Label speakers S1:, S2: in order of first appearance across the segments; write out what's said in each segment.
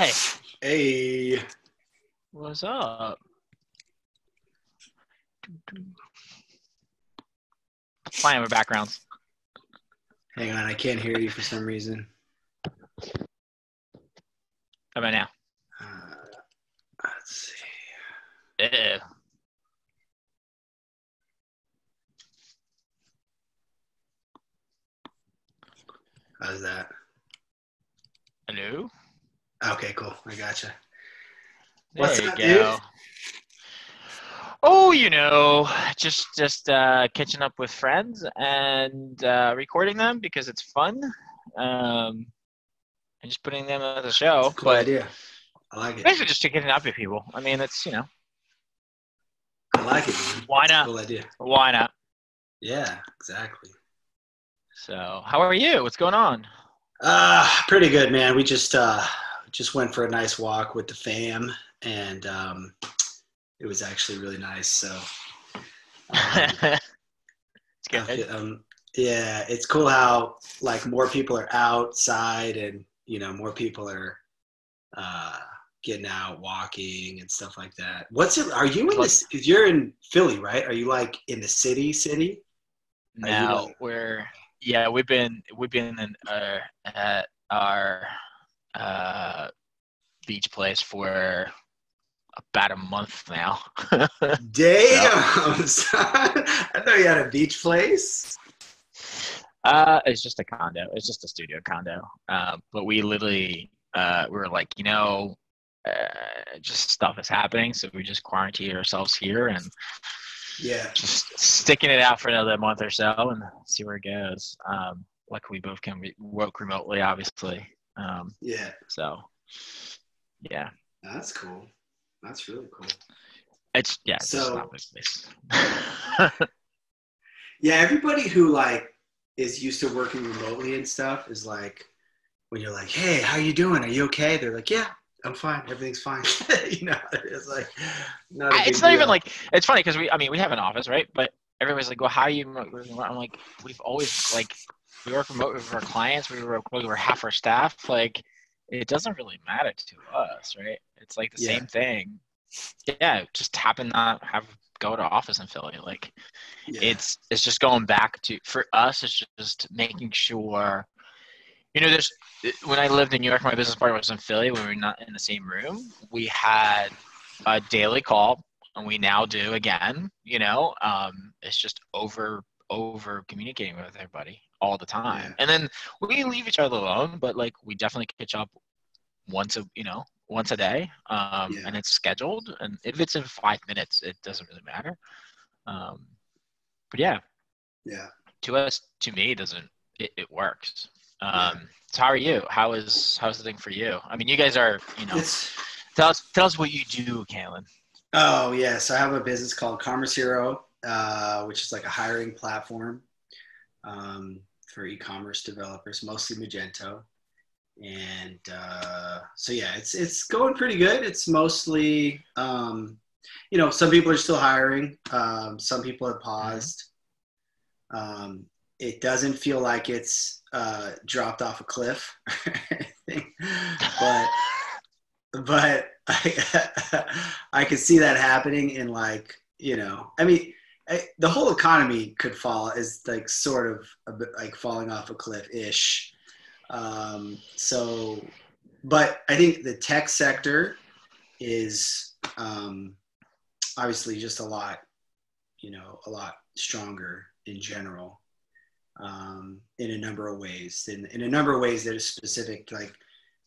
S1: Hey,
S2: Hey.
S1: what's up? Playing with backgrounds.
S2: Hang on, I can't hear you for some reason.
S1: How about now?
S2: Uh, let's see.
S1: Ew.
S2: How's that?
S1: Hello?
S2: Okay, cool. I gotcha.
S1: There
S2: What's
S1: you
S2: up,
S1: go.
S2: dude?
S1: Oh, you know, just just uh, catching up with friends and uh, recording them because it's fun, um, and just putting them on the show.
S2: Cool
S1: but
S2: idea. I like it.
S1: basically, just to getting up with people. I mean, it's you know,
S2: I like it, man.
S1: why not?
S2: Cool idea.
S1: Why not?
S2: Yeah, exactly.
S1: So, how are you? What's going on?
S2: Uh, pretty good, man. We just uh just went for a nice walk with the fam and um it was actually really nice. So um,
S1: it's
S2: I
S1: good.
S2: feel- um, yeah, it's cool how like more people are outside and you know more people are uh, getting out walking and stuff like that. What's it? Are you in
S1: Like-
S2: this? You're in Philly, right? Are you like in the city? City?
S1: Now
S2: like-
S1: we're yeah we've been we've been in, uh, at our beach place for about a month now.
S2: Damn, son. I know you had a beach place.
S1: uh, it's just a condo. It's just a studio condo. Um, but we literally uh, we were like you know uh, just stuff is happening, so we just quarantined ourselves here and
S2: Yeah.
S1: just sticking it out for another month or so and see where it goes. Um, luckily, we both can work remotely, obviously. Um,
S2: Yeah.
S1: so, yeah,
S2: That's cool. That's really cool.
S1: it's yeah, it's
S2: So-. Yeah, everybody who like is used to working remotely and stuff is like when you're like, "Hey, how you doing? Are you okay?" They're like, "Yeah, I'm fine. Everything's fine." you know, it's like not.
S1: it's not even like it's funny because we, I mean, we have an office, right? But everybody's like, "Well, how are you?" I'm like, we've always like we work remote with our clients. We work we were half our staff. Like, it doesn't really matter to us, right? It's like the
S2: Yeah.
S1: same thing. Yeah, just happen not have go to office in Philly. Like,
S2: Yeah.
S1: it's it's just going back to for us it's just making sure you know there's when i lived in new york my business partner was in philly when we were not in the same room we had a daily call and we now do again you know um, it's just over over communicating with everybody all the time
S2: Yeah.
S1: and then we leave each other alone but like we definitely catch up once a you know once a day um,
S2: Yeah.
S1: and it's scheduled and if it's in five minutes it doesn't really matter um, but yeah
S2: yeah.
S1: to us to me it doesn't it, it works um
S2: Yeah.
S1: so how are you how is how's the thing for you i mean you guys are you know
S2: It's
S1: tell us tell us what you do Kalen.
S2: oh yeah. So I have a business called Commerce Hero, uh, which is like a hiring platform um, for e-commerce developers, mostly Magento. And uh, so yeah, it's it's going pretty good. It's mostly um, you know some people are still hiring. Um, some people have paused. Um, it doesn't feel like it's uh, dropped off a cliff, but but I, I could see that happening in like you know I mean The whole economy could fall is like sort of a bit like falling off a cliff ish. Um, so, but I think the tech sector is um, obviously just a lot, you know, a lot stronger in general um, in a number of ways. In, in a number of ways that is specific, like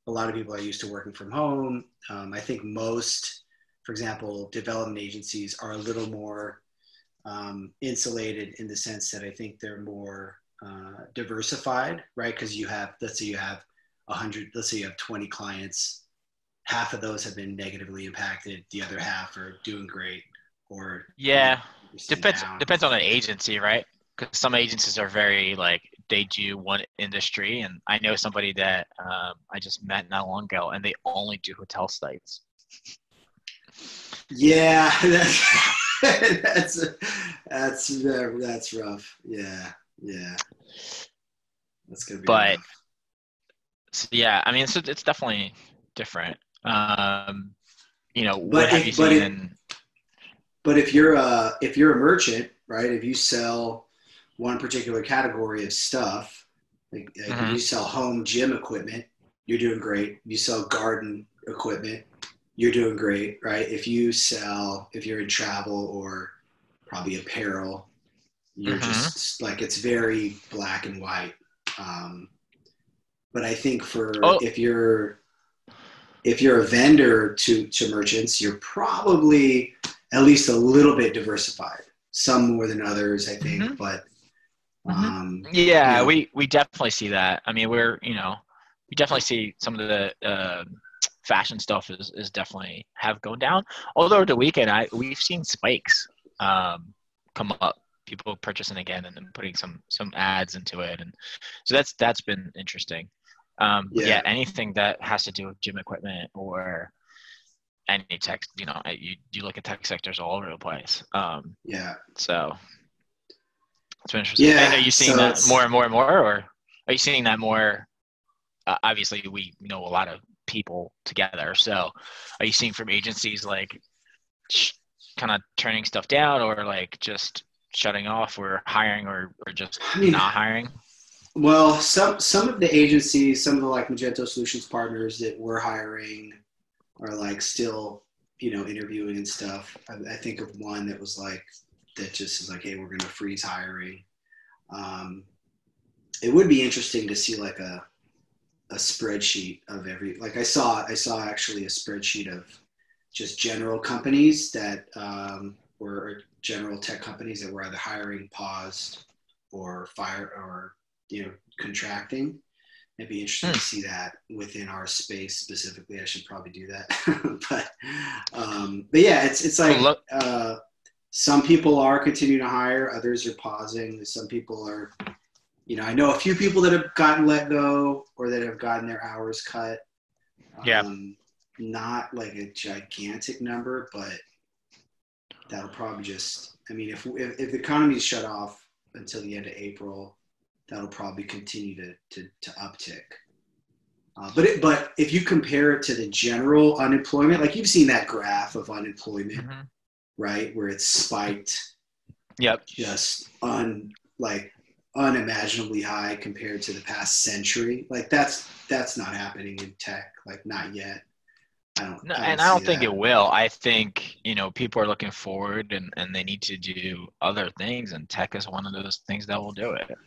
S2: a lot of people are used to working from home. Um, I think most, for example, development agencies are a little more um, insulated in the sense that I think they're more uh, diversified, right? Because you have, let's say you have 100, let's say you have 20 clients, half of those have been negatively impacted, the other half are doing great, or
S1: yeah depends
S2: down.
S1: depends on the agency right because some agencies are very like they do one industry and i know somebody that um, i just met not long ago and they only do hotel sites
S2: Yeah, that's that's that's rough. Yeah, yeah. That's gonna be.
S1: But- so yeah i mean so it's definitely different. Um, you know,
S2: But
S1: what have you
S2: but
S1: seen?
S2: if-
S1: in,
S2: But if you're a if you're a merchant, right? If you sell one particular category of stuff, like, like if
S1: Mhm.
S2: you sell home gym equipment, you're doing great. If you sell garden equipment, you're doing great, right? If you sell if you're in travel or probably apparel, you're
S1: Mhm.
S2: just like it's very black and white. Um, but I think for
S1: Oh.
S2: if you're if you're a vendor to to merchants, you're probably at least a little bit diversified. Some more than others, I think,
S1: Mhm.
S2: but
S1: Mhm.
S2: um,
S1: yeah,
S2: yeah.
S1: we we definitely see that. I mean, we're you know, we definitely see some of the uh, fashion stuff is is definitely have gone down. Although the weekend, I we've seen spikes um, come up. People purchasing again and then putting some some ads into it, and so that's that's been interesting. Um,
S2: Yeah.
S1: yeah, anything that has to do with gym equipment or any tech, you know, you you look at tech sectors all over the place. Um,
S2: yeah,
S1: so it's been interesting.
S2: Yeah,
S1: And are you seeing
S2: so
S1: that
S2: it's-
S1: more and more and more, or are you seeing that more? Uh, obviously, we know a lot of people together. So, are you seeing from agencies like sh- kind of turning stuff down, or like just shutting off, or hiring, or or just not hiring?
S2: Well, some some of the agencies, some of the like Magento Solutions partners that we're hiring are like still, you know, interviewing and stuff. I, I think of one that was like that just is like, hey, we're going to freeze hiring. Um, it would be interesting to see like a a spreadsheet of every like I saw I saw actually a spreadsheet of just general companies that um, were general tech companies that were either hiring paused or fire or you know contracting. It'd be interesting
S1: Hmm.
S2: to see that within our space specifically. I should probably do that. But um but yeah it's it's like uh some people are continuing to hire others are pausing some people are you know i know a few people that have gotten let go or that have gotten their hours cut
S1: Yeah.
S2: um, not like a gigantic number but that'll probably just i mean if if, if the economy's shut off until the end of april that'll probably continue to to, to uptick. Uh, but it, but if you compare it to the general unemployment, like you've seen that graph of unemployment,
S1: Mhm.
S2: right, where it's spiked
S1: Yep.
S2: just un like unimaginably high compared to the past century. Like that's that's not happening in tech, like not yet. I don't.
S1: No,
S2: don't
S1: and I don't think
S2: that.
S1: it will. I think you know people are looking forward, and and they need to do other things, and tech is one of those things that will do it.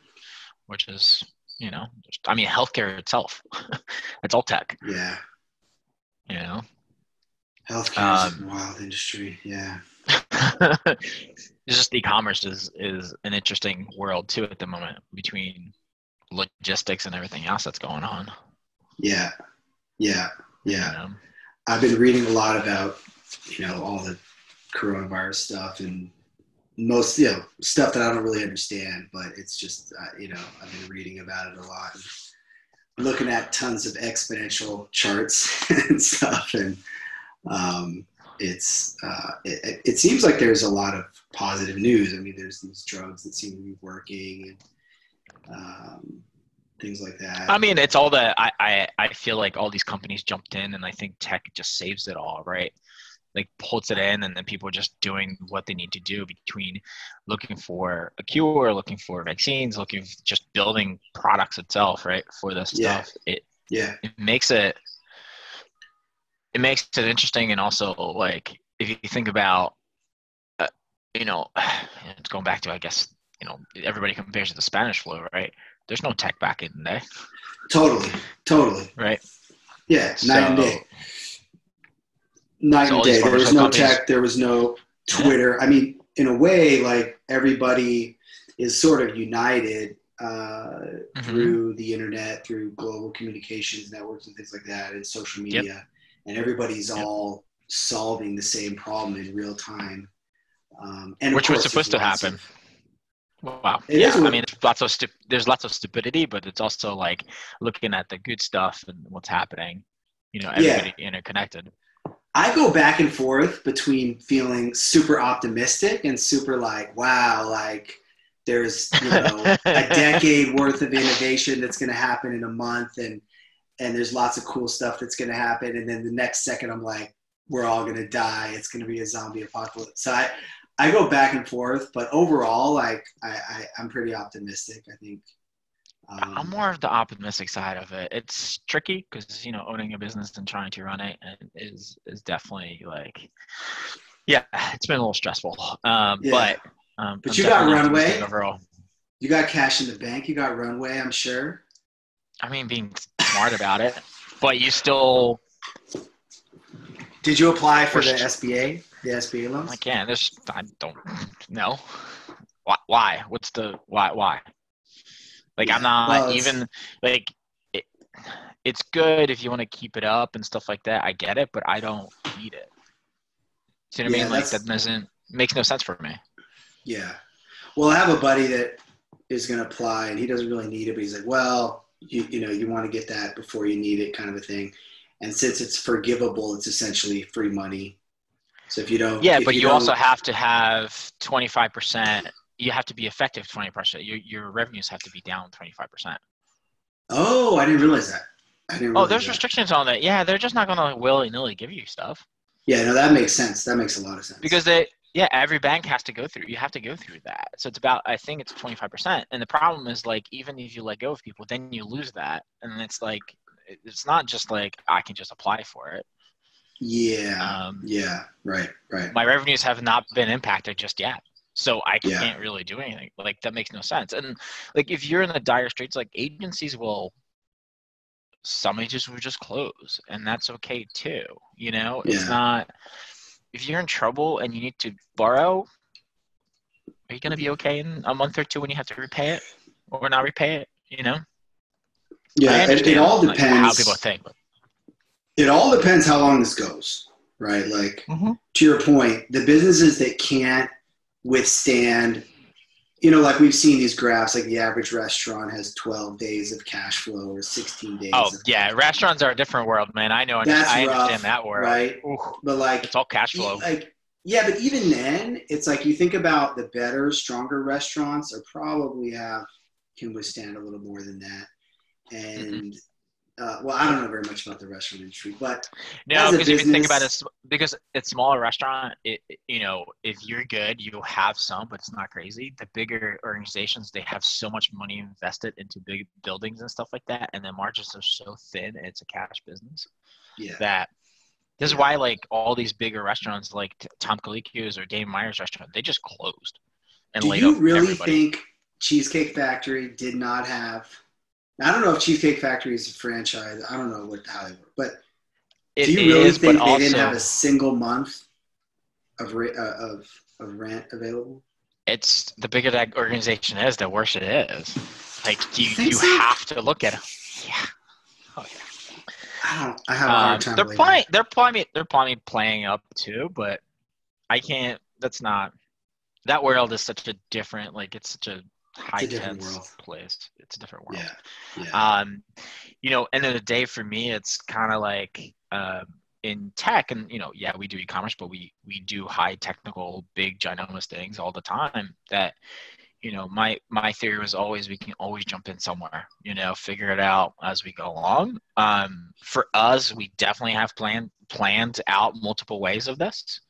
S1: Which is, you know, just, I mean, healthcare itself, it's all tech.
S2: Yeah,
S1: You know,
S2: healthcare is
S1: Um,
S2: a wild industry. Yeah.
S1: it's just e-commerce is is an interesting world too at the moment between logistics and everything else that's going on.
S2: Yeah. Yeah. Yeah.
S1: you know?
S2: I've been reading a lot about, you know, all the coronavirus stuff and most, you know, stuff that I don't really understand, but it's just, uh, you know, I've been reading about it a lot and looking at tons of exponential charts and stuff. And um, it's, uh, it, it- seems like there's a lot of positive news. I mean, there's these drugs that seem to be working and um, things like that.
S1: I mean, it's all the I, I I feel like all these companies jumped in, and I think tech just saves it all, right? Like pulls it in, and then people are just doing what they need to do between looking for a cure, looking for vaccines, looking just building products itself, right? For this
S2: Yeah.
S1: stuff, it
S2: yeah.
S1: it makes it it makes it interesting, and also like if you think about, uh, you know, it's going back to I guess you know everybody compares to the Spanish flu, right? There's no tech back in there,
S2: Totally. Totally.
S1: right?
S2: Yeah. Night and day. night
S1: So
S2: and day. There was no
S1: companies-
S2: tech. There was no Twitter. I mean, in a way, like everybody is sort of united uh,
S1: Mhm.
S2: through the internet, through global communications networks and things like that, and social
S1: Yep.
S2: And everybody's all solving the same problem in real time. Um, and
S1: Which was supposed to happen.
S2: of-
S1: Wow.
S2: It
S1: yeah, I mean, there's lots of stu- there's lots of stupidity, but it's also like looking at the good stuff and what's happening. You know,
S2: Yeah.
S1: everybody interconnected.
S2: I go back and forth between feeling super optimistic and super like, wow, like there's you know a decade worth of innovation that's going to happen in a month, and and there's lots of cool stuff that's going to happen. And then the next second i'm like we're all going to die. It's going to be a zombie apocalypse. So i i go back and forth but overall like i, I i'm pretty optimistic i think.
S1: Um, i'm more of the optimistic side of it. It's tricky because you know owning a business and trying to run it is is definitely like yeah it's been a little stressful. Um yeah. but um,
S2: but I'm you got runway? overall. You got cash in the bank? You got runway i'm sure
S1: I mean, being smart about it, but you still.
S2: Did you apply for the SBA, the SBA loans?
S1: I can't. There's, I don't know. Why? Why? What's the why? Why? Like I'm not well, even like it, it's good if you want to keep it up and stuff like that. I get it, but I don't need it. See what yeah, I mean? Like that doesn't makes no sense for me.
S2: Yeah. Well, I have a buddy that is going to apply, and he doesn't really need it, but he's like, well, you, you know you want to get that before you need it kind of a thing. And since it's forgivable it's essentially free money. So if you don't
S1: yeah but
S2: you,
S1: you also have to have 25% you have to be effective 20% your, your revenues have to be down 25%
S2: oh i didn't realize that. I didn't
S1: oh there's restrictions on that. Yeah they're just not going to willy-nilly give you stuff.
S2: Yeah no that makes sense. That makes a lot of sense.
S1: Because they yeah, every bank has to go through. You have to go through that. So it's about I think it's 25%. And the problem is like even if you let go of people, then you lose that. And it's like it's not just like I can just apply for it.
S2: Yeah. Um, yeah. Right. Right.
S1: My revenues have not been impacted just yet. So I can't yeah. really do anything. Like that makes no sense. And like if you're in the dire straits, like agencies will some agencies will just close and that's okay too. You know, it's not if you're in trouble and you need to borrow, are you going to be okay in a month or two when you have to repay it or not repay it? You know?
S2: Yeah, it, it, all depends. Like,
S1: how people think.
S2: It all depends how long this goes, right? Like, mm-hmm. to your point, the businesses that can't withstand you know, like we've seen these graphs, like the average restaurant has 12 days of cash flow or 16 days.
S1: Oh, yeah. Restaurants are a different world, man. I know. That's I rough, understand that world.
S2: Right. But like,
S1: it's all cash flow.
S2: Like, yeah, but even then, it's like you think about the better, stronger restaurants are probably have can withstand a little more than that. And uh, well, I don't know very much about the restaurant industry, but
S1: no, because if you think about it, because it's smaller restaurant, it, you know, if you're good, you have some, but it's not crazy. The bigger organizations, they have so much money invested into big buildings and stuff like that, and the margins are so thin. and It's a cash business.
S2: Yeah.
S1: That this is why, like all these bigger restaurants, like Tom Colicchio's or Dave Meyer's restaurant, they just closed.
S2: And Do you really everybody. think Cheesecake Factory did not have? I don't know if Cheesecake Factory is a franchise. I don't know what how they work, but it do you really is, think they also, didn't have a single month of uh, of of rent available?
S1: It's the bigger that organization is, the worse it is. Like you, you so? have to look at. Yeah.
S2: Oh yeah. I don't. I have a hard um, time.
S1: They're playing. They're playing. They're playing playing up too, but I can't. That's not. That world is such a different. Like it's such a high tense place. It's a different world.
S2: Yeah. yeah.
S1: Um, you know, end of the day for me, it's kind of like uh, in tech, and you know, yeah, we do e-commerce, but we we do high technical, big, ginormous things all the time. That you know, my my theory was always we can always jump in somewhere. You know, figure it out as we go along. Um, for us, we definitely have planned planned out multiple ways of this.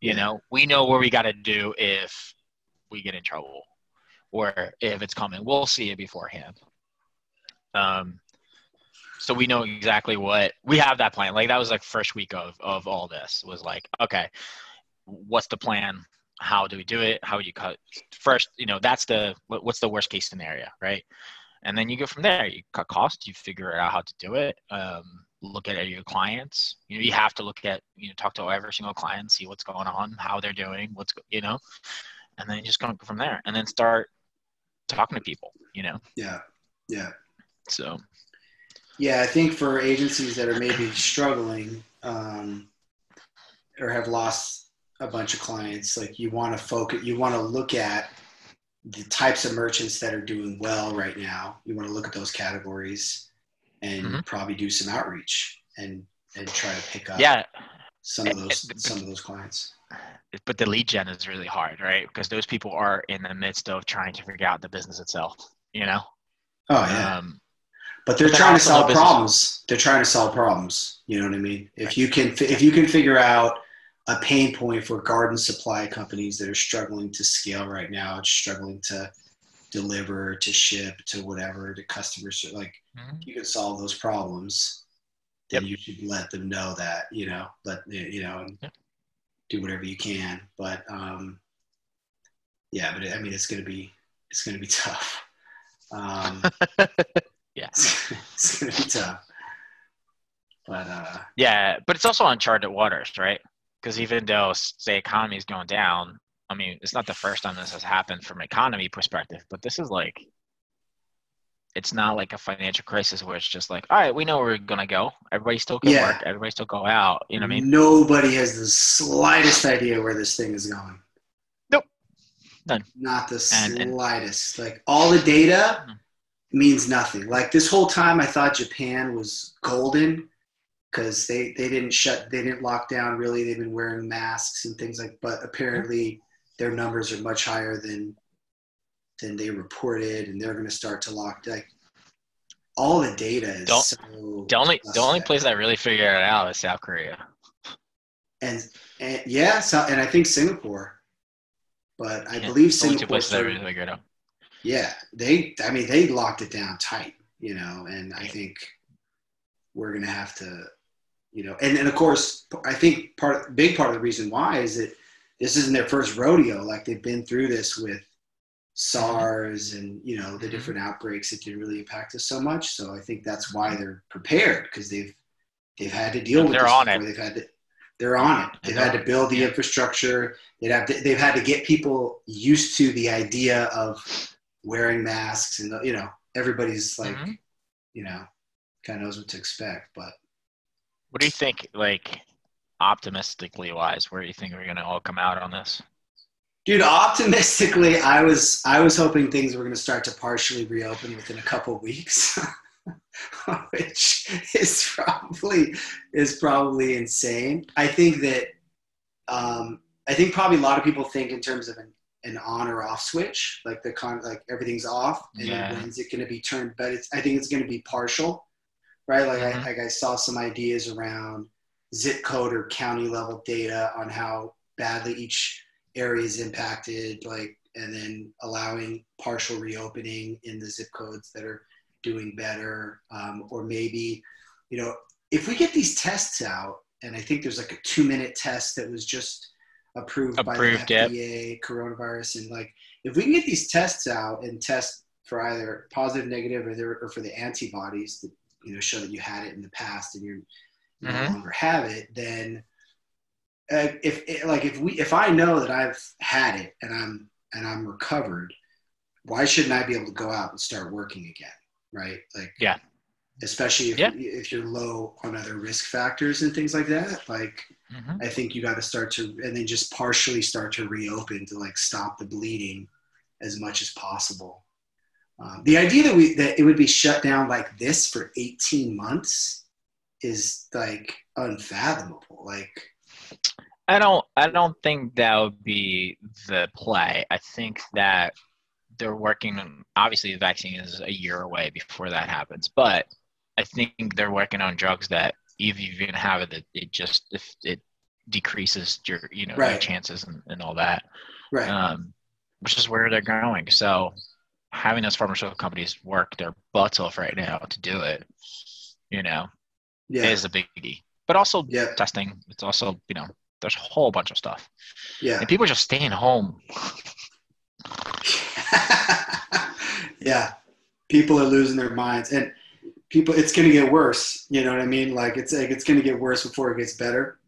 S1: You yeah. know, we know where we got to do if we get in trouble or if it's coming. We'll see it beforehand. Um, so we know exactly what we have that plan. Like that was like first week of of all this was like, okay, what's the plan? How do we do it? How do you cut first? You know, that's the what's the worst case scenario, right? And then you go from there. You cut costs. You figure out how to do it. Um, look at your clients. You know, you have to look at you know talk to every single client, see what's going on, how they're doing, what's you know, and then just go from there. And then start talking to people, you know?
S2: Yeah. Yeah.
S1: So,
S2: yeah, I think for agencies that are maybe struggling um, or have lost a bunch of clients, like you want to focus, you want to look at the types of merchants that are doing well right now. You want to look at those categories and mm-hmm. probably do some outreach and and try to pick up
S1: yeah
S2: some of those some of those clients
S1: but the lead gen is really hard, right? Because those people are in the midst of trying to figure out the business itself, you know?
S2: Oh, yeah. Um, but they're
S1: But
S2: trying to solve
S1: business.
S2: problems. They're trying to solve problems. You know what I mean? If you can, if you can figure out a pain point for garden supply companies that are struggling to scale right now, it's struggling to deliver, to ship, to whatever, to customers, like
S1: Mhm.
S2: you can solve those problems. Then
S1: Yep.
S2: you should let them know that you know, let you know, and
S1: Yep.
S2: Do whatever you can. But um, yeah, but I mean, it's gonna be it's gonna be tough. Um,
S1: Yeah.
S2: it's gonna be tough. But uh,
S1: Yeah, but it's also uncharted waters, right? Because even though say economy is going down, I mean, it's not the first time this has happened from an economy perspective, but this is like, it's not like a financial crisis where it's just like, all right, we know where we're gonna go. Everybody still can
S2: Yeah.
S1: work. Everybody still go out. You know what I mean?
S2: nobody has the slightest idea where this thing is going.
S1: Nope. None.
S2: Not the
S1: And- and-
S2: slightest. like all the data
S1: Mhm.
S2: means nothing. Like this whole time, I thought Japan was golden because they they didn't shut, they didn't lock down. Really, they've been wearing masks and things like. But apparently, their numbers are much higher than than they reported, and they're going to start to lock. Like all the data is
S1: Don't-
S2: so.
S1: The only the only place that really figured it out is South Korea.
S2: and, and yeah, so, and I think Singapore, but I
S1: Yeah,
S2: believe
S1: the only two
S2: Singapore. started-
S1: really figured it out.
S2: yeah, they. I mean, they locked it down tight, you know, and I think we're gonna have to, you know, and and of course, I think part, big part of the reason why is that this isn't their first rodeo. Like they've been through this with SARS and you know the
S1: Mhm.
S2: different outbreaks that didn't really impact us so much. So I think that's why they're prepared because they've they've had to deal with
S1: They're
S2: this
S1: on
S2: before.
S1: it.
S2: They've had to. They're on it. They've had to build the infrastructure. They've had to, they've had to get people used to the idea of wearing masks, and you know everybody's like,
S1: Mhm.
S2: you know, kind of knows what to expect. But
S1: What do you think, like, optimistically wise? Where do you think we're gonna all come out on this?
S2: Dude, optimistically, I was I was hoping things were going to start to partially reopen within a couple weeks. which is probably is probably insane. I think that um, I think probably a lot of people think in terms of an, an on or off switch, like the con, like everything's off, and
S1: Yeah.
S2: then when's it going to be turned? But it's I think it's going to be partial, right? Like
S1: Mhm.
S2: I like I saw some ideas around zip code or county level data on how badly each area is impacted, like and then allowing partial reopening in the zip codes that are doing better, um, or maybe, you know, if we get these tests out, and I think there's like a two minute test that was just approved,
S1: Approved,
S2: by the FDA coronavirus, and like if we can get these tests out and test for either positive, negative, or, there, or for the antibodies that you know show that you had it in the past and you're you
S1: Mhm.
S2: no longer have it, then uh, if it, like if we if I know that I've had it and I'm and I'm recovered, why shouldn't I be able to go out and start working again? Right? Like
S1: Yeah.
S2: Especially if
S1: Yeah.
S2: if you're low on other risk factors and things like that. Like
S1: Mhm.
S2: I think you got to start to and then just partially start to reopen to like stop the bleeding as much as possible. Um, the idea that we that it would be shut down like this for 18 months is like unfathomable. Like
S1: I don't I don't think that would be the play. I think that they're working on obviously the vaccine is a year away before that happens, but I think they're working on drugs that if you even have it, it, just if it decreases your you know your chances and, and all that.
S2: right.
S1: Um, which is where they're going. So having those pharmaceutical companies work their butts off right now to do it, you know,
S2: yeah.
S1: is a biggie. But also
S2: Yeah.
S1: testing, it's also, you know, there's a whole bunch of stuff.
S2: Yeah.
S1: And people are just staying home.
S2: yeah. People are losing their minds and people it's going to get worse, you know what I mean? Like it's like it's going to get worse before it gets better.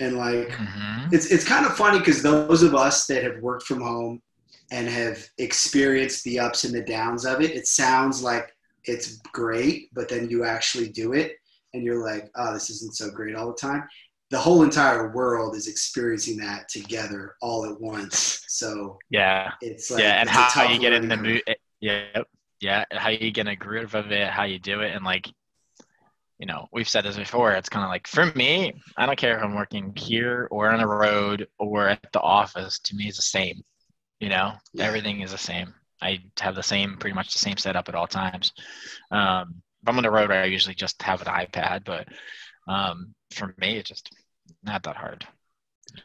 S2: And like
S1: Mhm.
S2: it's it's kind of funny because those of us that have worked from home and have experienced the ups and the downs of it, it sounds like it's great, but then you actually do it and you're like, oh, this isn't so great all the time. The whole entire world is experiencing that together all at once. So
S1: Yeah.
S2: it's like
S1: yeah. And
S2: a
S1: how you get in the mood. Yeah. Yeah. How you get a groove of it, how you do it. And like, you know, we've said this before. It's kind of like for me, I don't care if I'm working here or on the road or at the office. To me, it's the same. You know,
S2: Yeah.
S1: everything is the same. I have the same, pretty much the same setup at all times. Um, if I'm on the road, I usually just have an iPad. But um, for me, it's just not that hard.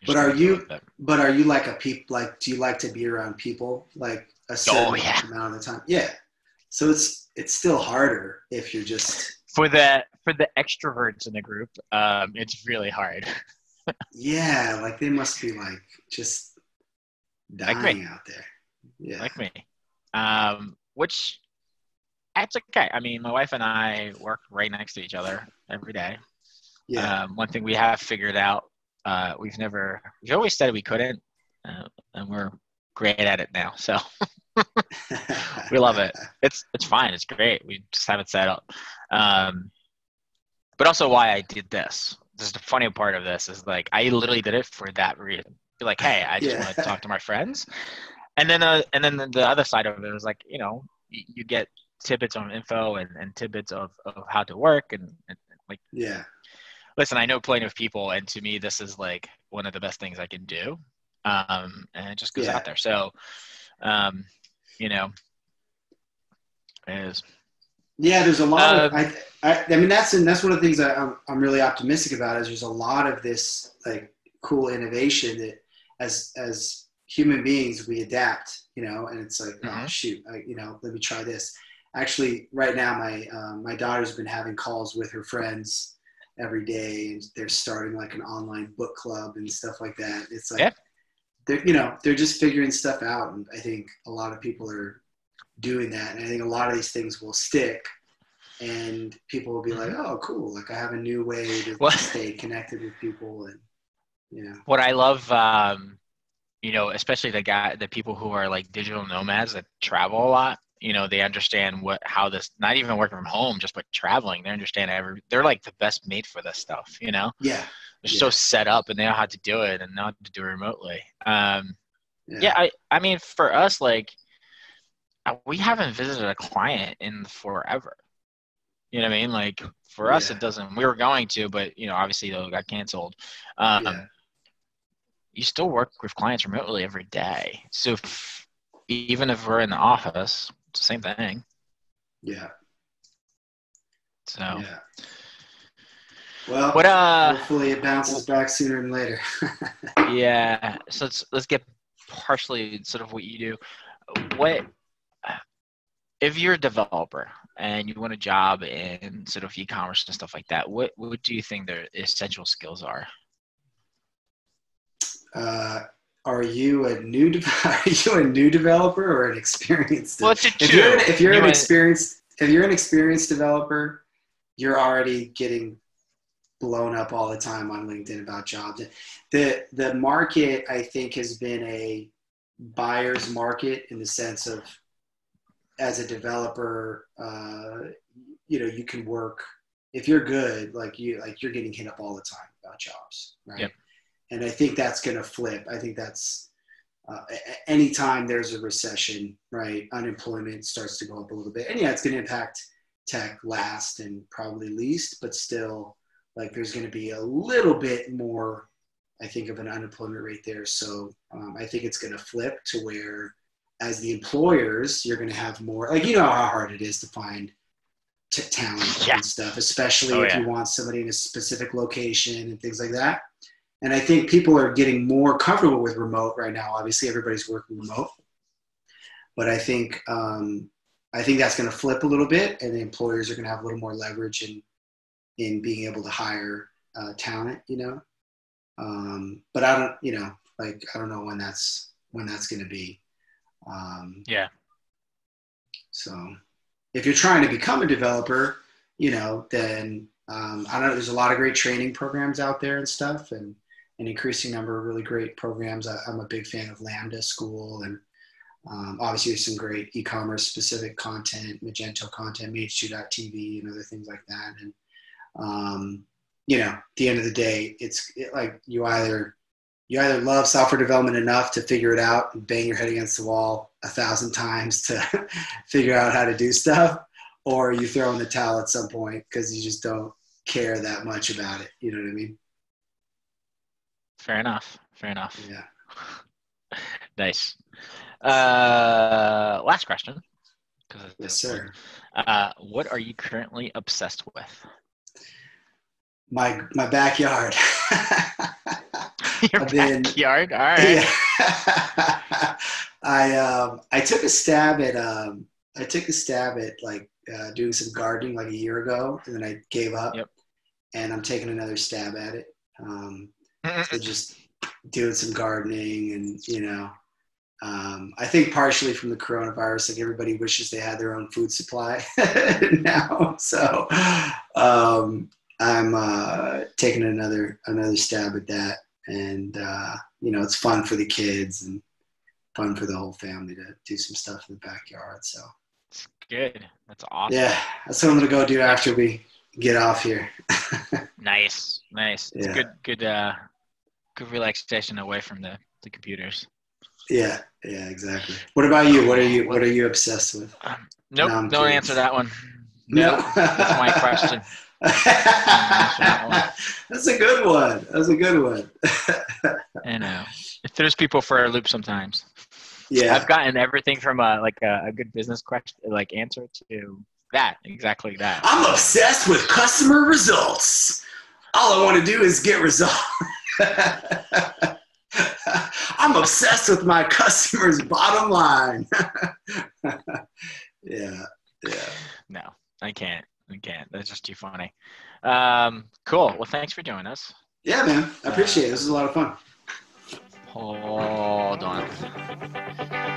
S2: But are you? But are you like a peep? Like, do you like to be around people like a certain oh, yeah. amount of the time? Yeah. So it's it's still harder if you're just
S1: for the for the extroverts in the group. Um, it's really hard.
S2: yeah, like they must be like just dying like out there. Yeah,
S1: like me. Um, which it's okay. I mean, my wife and I work right next to each other every day. Yeah. Um, one thing we have figured out, uh, we've never, we've always said we couldn't, uh, and we're great at it now. So we love it. It's it's fine. It's great. We just have it set up. Um, but also why I did this. This is the funny part of this is like I literally did it for that reason. Be like, hey, I just yeah. want to talk to my friends, and then uh, and then the other side of it was like, you know, you, you get tidbits on info and, and tidbits of, of how to work and, and like
S2: yeah.
S1: listen i know plenty of people and to me this is like one of the best things i can do. Um, and it just goes yeah. out there. So um, you know is.
S2: Yeah there's a lot of I, I, I mean that's and that's one of the things that I'm, I'm really optimistic about is there's a lot of this like cool innovation that as as human beings we adapt you know and it's like oh, mm-hmm. oh shoot I, you know let me try this actually right now my um, my daughter's been having calls with her friends every day and they're starting like an online book club and stuff like that it's like yeah. they're you know they're just figuring stuff out and i think a lot of people are doing that and i think a lot of these things will stick and people will be like mm-hmm. oh cool like i have a new way to well, stay connected with people and you know
S1: what i love um you know especially the guy the people who are like digital nomads that travel a lot you know they understand what how this not even working from home just but traveling they understand every they're like the best made for this stuff you know?
S2: Yeah.
S1: They're yeah. so set up and they know how to do it and how to do it remotely. Um yeah. yeah i i mean for us like uh, we haven't visited a client in forever. You know what i mean? Like for us yeah. it doesn't we were going to but you know obviously though got canceled. Um you still work with clients remotely every day. So if, even if we're in the office it's the same thing.
S2: Yeah.
S1: So. Yeah.
S2: Well, what, uh, hopefully it bounces back sooner than later.
S1: yeah. So let's let's get partially sort of what you do. What if you're a developer and you want a job in sort of e-commerce and stuff like that? What what do you think their essential skills are?
S2: Uh, are you a new de- are you a new developer or an experienced?
S1: Well, it's a
S2: if you're, an, if you're, you an experienced if you're an experienced developer, you're already getting blown up all the time on LinkedIn about jobs. The the market I think has been a buyer's market in the sense of as a developer, uh, you know, you can work if you're good, like you like you're getting hit up all the time about jobs, right? Yep and I think that's going to flip. I think that's uh, anytime there's a recession, right? Unemployment starts to go up a little bit, and yeah, it's going to impact tech last and probably least, but still, like there's going to be a little bit more, I think, of an unemployment rate there. So um, I think it's going to flip to where, as the employers, you're going to have more. Like you know how hard it is to find t- talent yeah. and stuff, especially oh, if yeah. you want somebody in a specific location and things like that. And I think people are getting more comfortable with remote right now. Obviously, everybody's working remote, but I think um, I think that's going to flip a little bit, and the employers are going to have a little more leverage in in being able to hire uh, talent. You know, um, but I don't, you know, like I don't know when that's when that's going to be. Um,
S1: yeah.
S2: So, if you're trying to become a developer, you know, then um, I don't know. There's a lot of great training programs out there and stuff, and an increasing number of really great programs. I, am a big fan of Lambda School, and um, obviously some great e-commerce specific content, Magento content, Mage2.tv, and other things like that. And um, you know, at the end of the day, it's it, like you either you either love software development enough to figure it out and bang your head against the wall a thousand times to figure out how to do stuff, or you throw in the towel at some point because you just don't care that much about it. You know what I mean?
S1: Fair enough. Fair enough.
S2: Yeah.
S1: nice. Uh, last question.
S2: Yes, sir.
S1: Uh, what are you currently obsessed with?
S2: My my backyard.
S1: Your
S2: I've been-
S1: backyard. All right.
S2: Yeah. I um I took a stab at um I took a stab at like uh, doing some gardening like a year ago, and then I gave up.
S1: Yep.
S2: And I'm taking another stab at it. Um, so just doing some gardening, and you know, um, I think partially from the coronavirus, like everybody wishes they had their own food supply now. So um, I'm uh, taking another another stab at that, and uh, you know, it's fun for the kids and fun for the whole family to do some stuff in the backyard. So
S1: It's good. That's awesome.
S2: yeah, that's what I'm gonna go do after we get off here.
S1: Nice. Nice. It's
S2: Yeah.
S1: good. Good. Uh, good relaxation away from the, the computers.
S2: yeah, yeah, exactly. What about you? What are you What are you obsessed with?
S1: Um, nope.
S2: No,
S1: don't answer that one. No. That's my question.
S2: That's a good one. That's a good one.
S1: I know. It throws people for a loop sometimes.
S2: yeah.
S1: I've gotten everything from a like a, a good business question, like answer to that exactly that.
S2: I'm obsessed with customer results. All I want to do is get results. I'm obsessed with my customers' bottom line. yeah, yeah.
S1: No, I can't. I can't. That's just too funny. Um, cool. Well, thanks for joining us.
S2: Yeah, man. I appreciate it. This is a lot of fun.
S1: Hold on.